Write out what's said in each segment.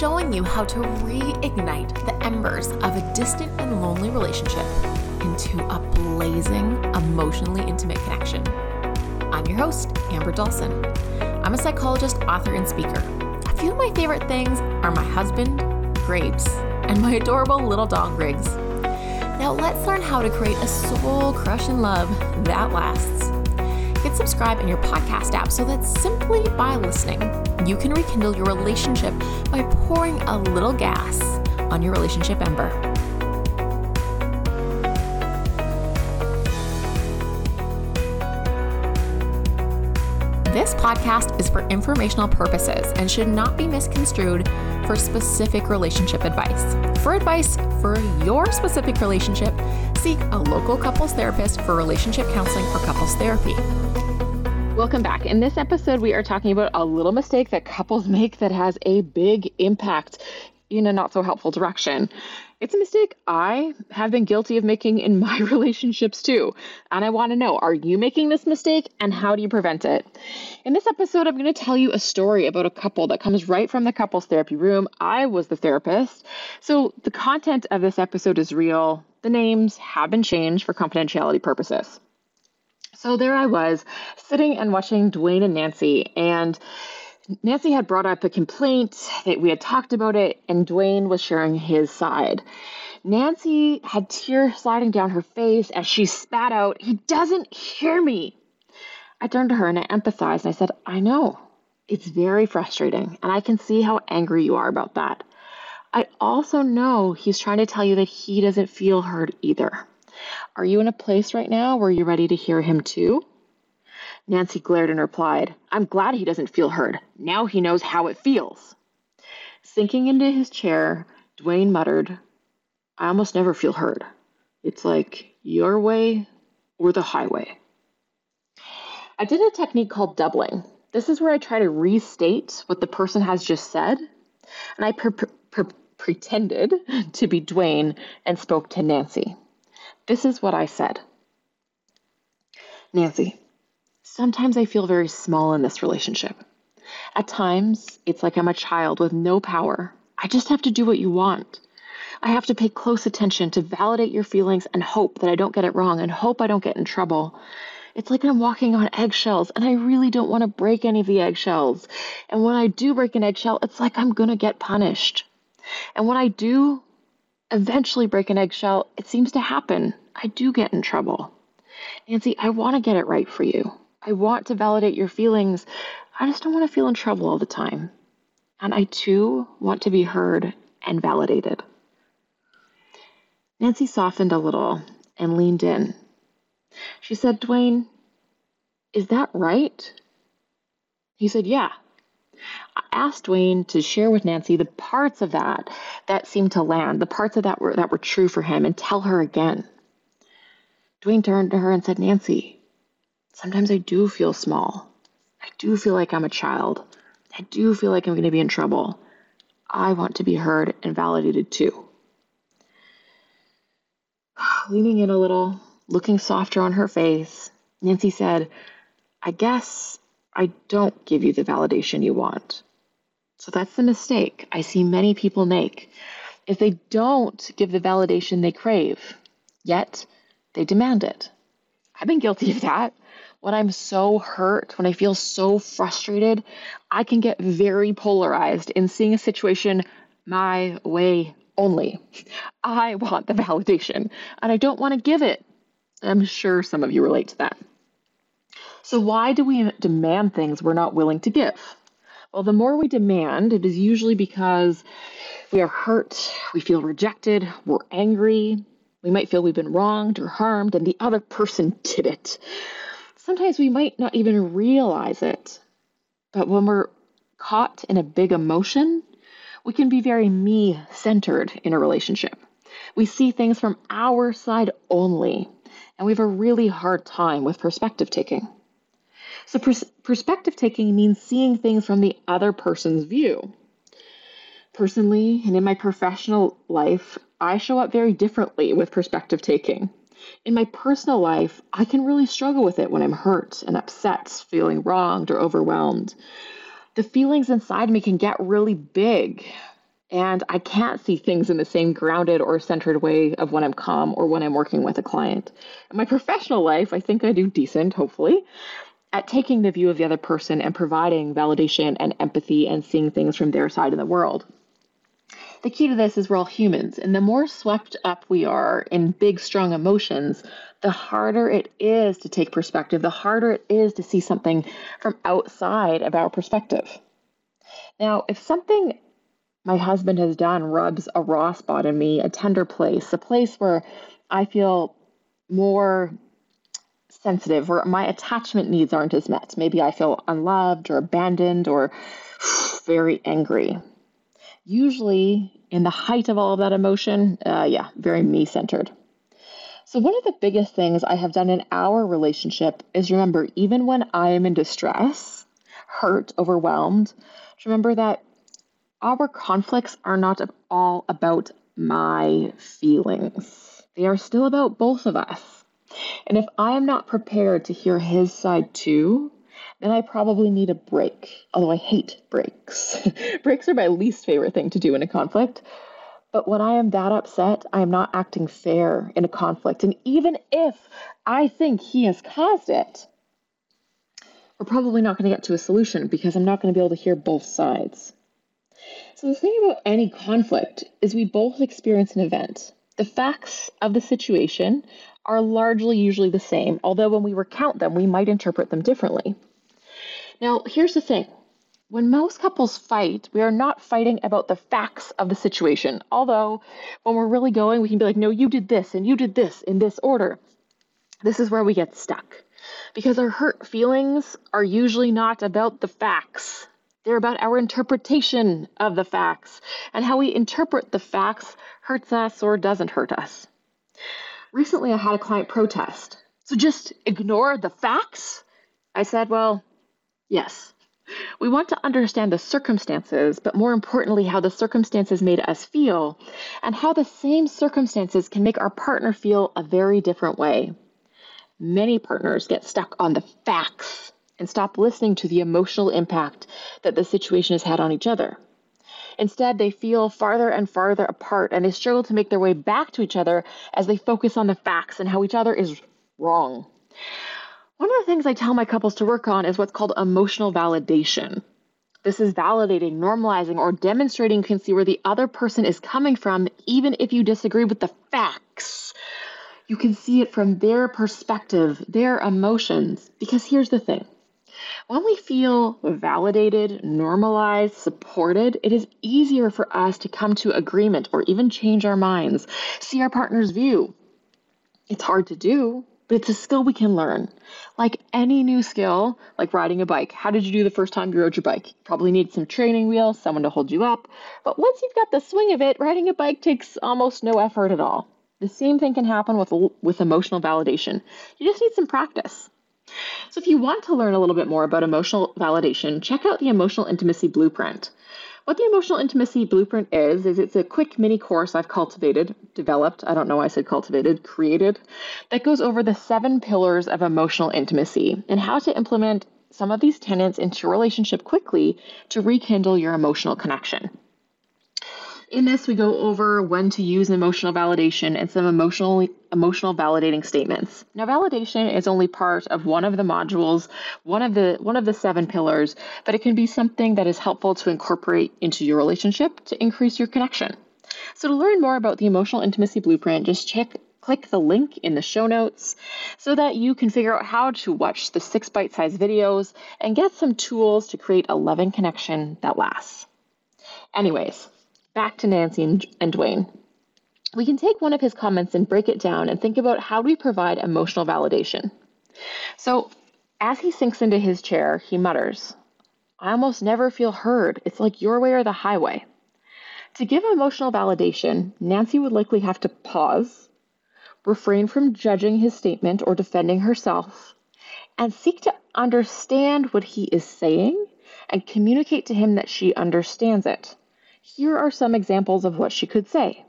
showing you how to reignite the embers of a distant and lonely relationship into a blazing, emotionally intimate connection. I'm your host, Amber Dawson. I'm a psychologist, author, and speaker. A few of my favorite things are my husband, grapes, and my adorable little dog, Riggs. Now let's learn how to create a soul crushing love that lasts. Hit subscribe in your podcast app so that simply by listening, you can rekindle your relationship by pouring a little gas on your relationship ember. This podcast is for informational purposes and should not be misconstrued for specific relationship advice. For advice for your specific relationship, seek a local couples therapist for relationship counseling or couples therapy. Welcome back. In this episode, we are talking about a little mistake that couples make that has a big impact in a not so helpful direction. It's a mistake I have been guilty of making in my relationships too. And I want to know are you making this mistake and how do you prevent it? In this episode, I'm going to tell you a story about a couple that comes right from the couples therapy room. I was the therapist. So the content of this episode is real. The names have been changed for confidentiality purposes. So there I was, sitting and watching Dwayne and Nancy, and Nancy had brought up a complaint that we had talked about it, and Dwayne was sharing his side. Nancy had tears sliding down her face as she spat out, He doesn't hear me. I turned to her and I empathized and I said, I know. It's very frustrating, and I can see how angry you are about that. I also know he's trying to tell you that he doesn't feel heard either. Are you in a place right now where you're ready to hear him too? Nancy glared and replied, I'm glad he doesn't feel heard. Now he knows how it feels. Sinking into his chair, Dwayne muttered, I almost never feel heard. It's like your way or the highway. I did a technique called doubling. This is where I try to restate what the person has just said, and I pre- pre- pretended to be Dwayne and spoke to Nancy. This is what I said Nancy, Sometimes I feel very small in this relationship. At times, it's like I'm a child with no power. I just have to do what you want. I have to pay close attention to validate your feelings and hope that I don't get it wrong and hope I don't get in trouble. It's like I'm walking on eggshells and I really don't want to break any of the eggshells. And when I do break an eggshell, it's like I'm going to get punished. And when I do eventually break an eggshell, it seems to happen. I do get in trouble. Nancy, I want to get it right for you. I want to validate your feelings. I just don't want to feel in trouble all the time. And I too want to be heard and validated. Nancy softened a little and leaned in. She said, Dwayne, is that right? He said, Yeah. I asked Dwayne to share with Nancy the parts of that that seemed to land, the parts of that were, that were true for him, and tell her again. Dwayne turned to her and said, Nancy, sometimes I do feel small. I do feel like I'm a child. I do feel like I'm going to be in trouble. I want to be heard and validated too. Leaning in a little, looking softer on her face, Nancy said, I guess I don't give you the validation you want. So that's the mistake I see many people make. If they don't give the validation they crave, yet they demand it. I've been guilty of that when I'm so hurt, when I feel so frustrated, I can get very polarized in seeing a situation my way only. I want the validation and I don't want to give it. I'm sure some of you relate to that. So, why do we demand things we're not willing to give? Well, the more we demand, it is usually because we are hurt, we feel rejected, we're angry, we might feel we've been wronged or harmed, and the other person did it sometimes we might not even realize it. But when we're caught in a big emotion, we can be very me centered in a relationship. We see things from our side only, and we have a really hard time with perspective taking. So, pers- perspective taking means seeing things from the other person's view. Personally, and in my professional life, I show up very differently with perspective taking. In my personal life, I can really struggle with it when I'm hurt and upset, feeling wronged or overwhelmed. The feelings inside me can get really big. And I can't see things in the same grounded or centered way of when I'm calm or when I'm working with a client. In my professional life, I think I do decent, hopefully, at taking the view of the other person and providing validation and empathy and seeing things from their side of the world. The key to this is we're all humans, and the more swept up we are in big, strong emotions, the harder it is to take perspective, the harder it is to see something from outside of our perspective. Now, if something my husband has done rubs a raw spot in me, a tender place, a place where I feel more sensitive, where my attachment needs aren't as met. Maybe I feel unloved or abandoned or very angry. Usually, in the height of all of that emotion, uh, yeah, very me centered. So, one of the biggest things I have done in our relationship is remember, even when I am in distress, hurt, overwhelmed, remember that our conflicts are not all about my feelings. They are still about both of us. And if I am not prepared to hear his side too, then I probably need a break. Although I hate breaks. breaks are my least favorite thing to do in a conflict. But when I am that upset, I am not acting fair in a conflict. And even if I think he has caused it, we're probably not going to get to a solution because I'm not going to be able to hear both sides. So, the thing about any conflict is we both experience an event. The facts of the situation are largely usually the same, although when we recount them, we might interpret them differently. Now, here's the thing when most couples fight, we are not fighting about the facts of the situation. Although, when we're really going, we can be like, no, you did this and you did this in this order. This is where we get stuck because our hurt feelings are usually not about the facts. They're about our interpretation of the facts, and how we interpret the facts hurts us or doesn't hurt us. Recently, I had a client protest. So just ignore the facts? I said, well, yes. We want to understand the circumstances, but more importantly, how the circumstances made us feel, and how the same circumstances can make our partner feel a very different way. Many partners get stuck on the facts and stop listening to the emotional impact that the situation has had on each other. Instead, they feel farther and farther apart and they struggle to make their way back to each other as they focus on the facts and how each other is wrong. One of the things I tell my couples to work on is what's called emotional validation. This is validating, normalizing, or demonstrating you can see where the other person is coming from, even if you disagree with the facts. You can see it from their perspective, their emotions. Because here's the thing when we feel validated, normalized, supported, it is easier for us to come to agreement or even change our minds, see our partner's view. It's hard to do, but it's a skill we can learn. Like any new skill, like riding a bike. How did you do the first time you rode your bike? You probably need some training wheels, someone to hold you up. But once you've got the swing of it, riding a bike takes almost no effort at all. The same thing can happen with, with emotional validation. You just need some practice. So, if you want to learn a little bit more about emotional validation, check out the Emotional Intimacy Blueprint. What the Emotional Intimacy Blueprint is, is it's a quick mini course I've cultivated, developed, I don't know why I said cultivated, created, that goes over the seven pillars of emotional intimacy and how to implement some of these tenets into your relationship quickly to rekindle your emotional connection. In this, we go over when to use emotional validation and some emotional emotional validating statements. Now, validation is only part of one of the modules, one of the one of the seven pillars, but it can be something that is helpful to incorporate into your relationship to increase your connection. So, to learn more about the emotional intimacy blueprint, just check click the link in the show notes so that you can figure out how to watch the six bite sized videos and get some tools to create a loving connection that lasts. Anyways, back to Nancy and, and Dwayne. We can take one of his comments and break it down and think about how we provide emotional validation. So, as he sinks into his chair, he mutters, I almost never feel heard. It's like your way or the highway. To give emotional validation, Nancy would likely have to pause, refrain from judging his statement or defending herself, and seek to understand what he is saying and communicate to him that she understands it. Here are some examples of what she could say.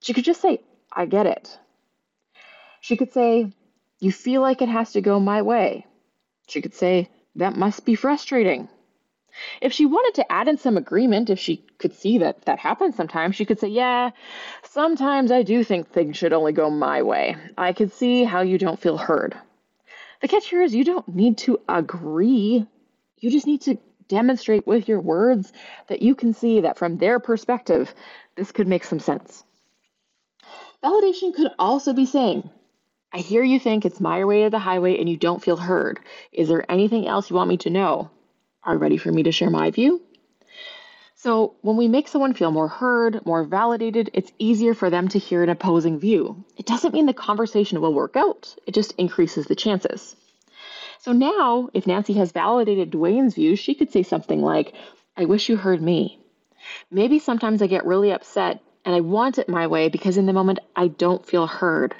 She could just say, I get it. She could say, You feel like it has to go my way. She could say, That must be frustrating. If she wanted to add in some agreement, if she could see that that happens sometimes, she could say, Yeah, sometimes I do think things should only go my way. I could see how you don't feel heard. The catch here is you don't need to agree, you just need to demonstrate with your words that you can see that from their perspective, this could make some sense. Validation could also be saying, I hear you think it's my way or the highway and you don't feel heard. Is there anything else you want me to know? Are you ready for me to share my view? So, when we make someone feel more heard, more validated, it's easier for them to hear an opposing view. It doesn't mean the conversation will work out, it just increases the chances. So now, if Nancy has validated Dwayne's view, she could say something like, I wish you heard me. Maybe sometimes I get really upset and I want it my way because in the moment I don't feel heard.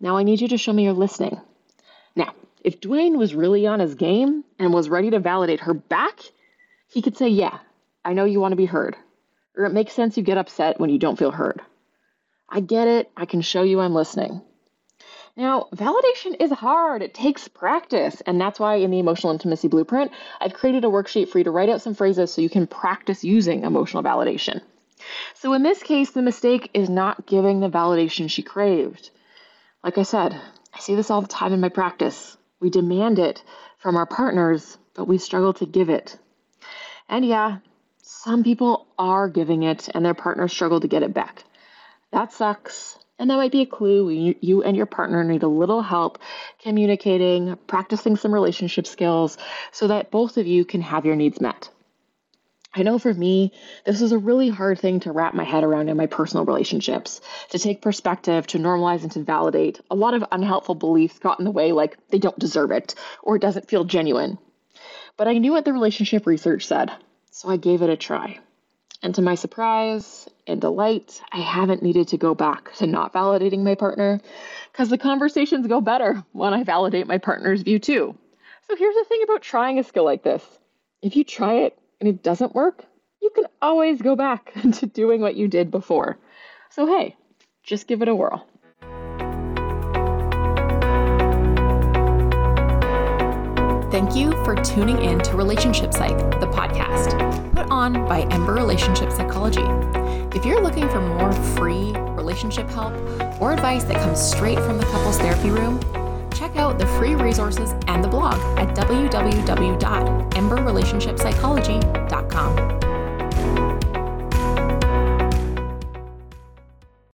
Now I need you to show me you're listening. Now, if Dwayne was really on his game and was ready to validate her back, he could say, Yeah, I know you want to be heard. Or it makes sense you get upset when you don't feel heard. I get it. I can show you I'm listening. Now, validation is hard. It takes practice. And that's why in the Emotional Intimacy Blueprint, I've created a worksheet for you to write out some phrases so you can practice using emotional validation. So in this case, the mistake is not giving the validation she craved. Like I said, I see this all the time in my practice. We demand it from our partners, but we struggle to give it. And yeah, some people are giving it and their partners struggle to get it back. That sucks. And that might be a clue. You, you and your partner need a little help communicating, practicing some relationship skills so that both of you can have your needs met. I know for me, this was a really hard thing to wrap my head around in my personal relationships. To take perspective, to normalize, and to validate. A lot of unhelpful beliefs got in the way, like they don't deserve it or it doesn't feel genuine. But I knew what the relationship research said, so I gave it a try. And to my surprise and delight, I haven't needed to go back to not validating my partner because the conversations go better when I validate my partner's view too. So here's the thing about trying a skill like this if you try it and it doesn't work, you can always go back to doing what you did before. So hey, just give it a whirl. Thank you for tuning in to Relationship Psych, the podcast, put on by Ember Relationship Psychology. If you're looking for more free relationship help or advice that comes straight from the couples therapy room, check out the free resources and the blog at www.emberrelationshipsychology.com.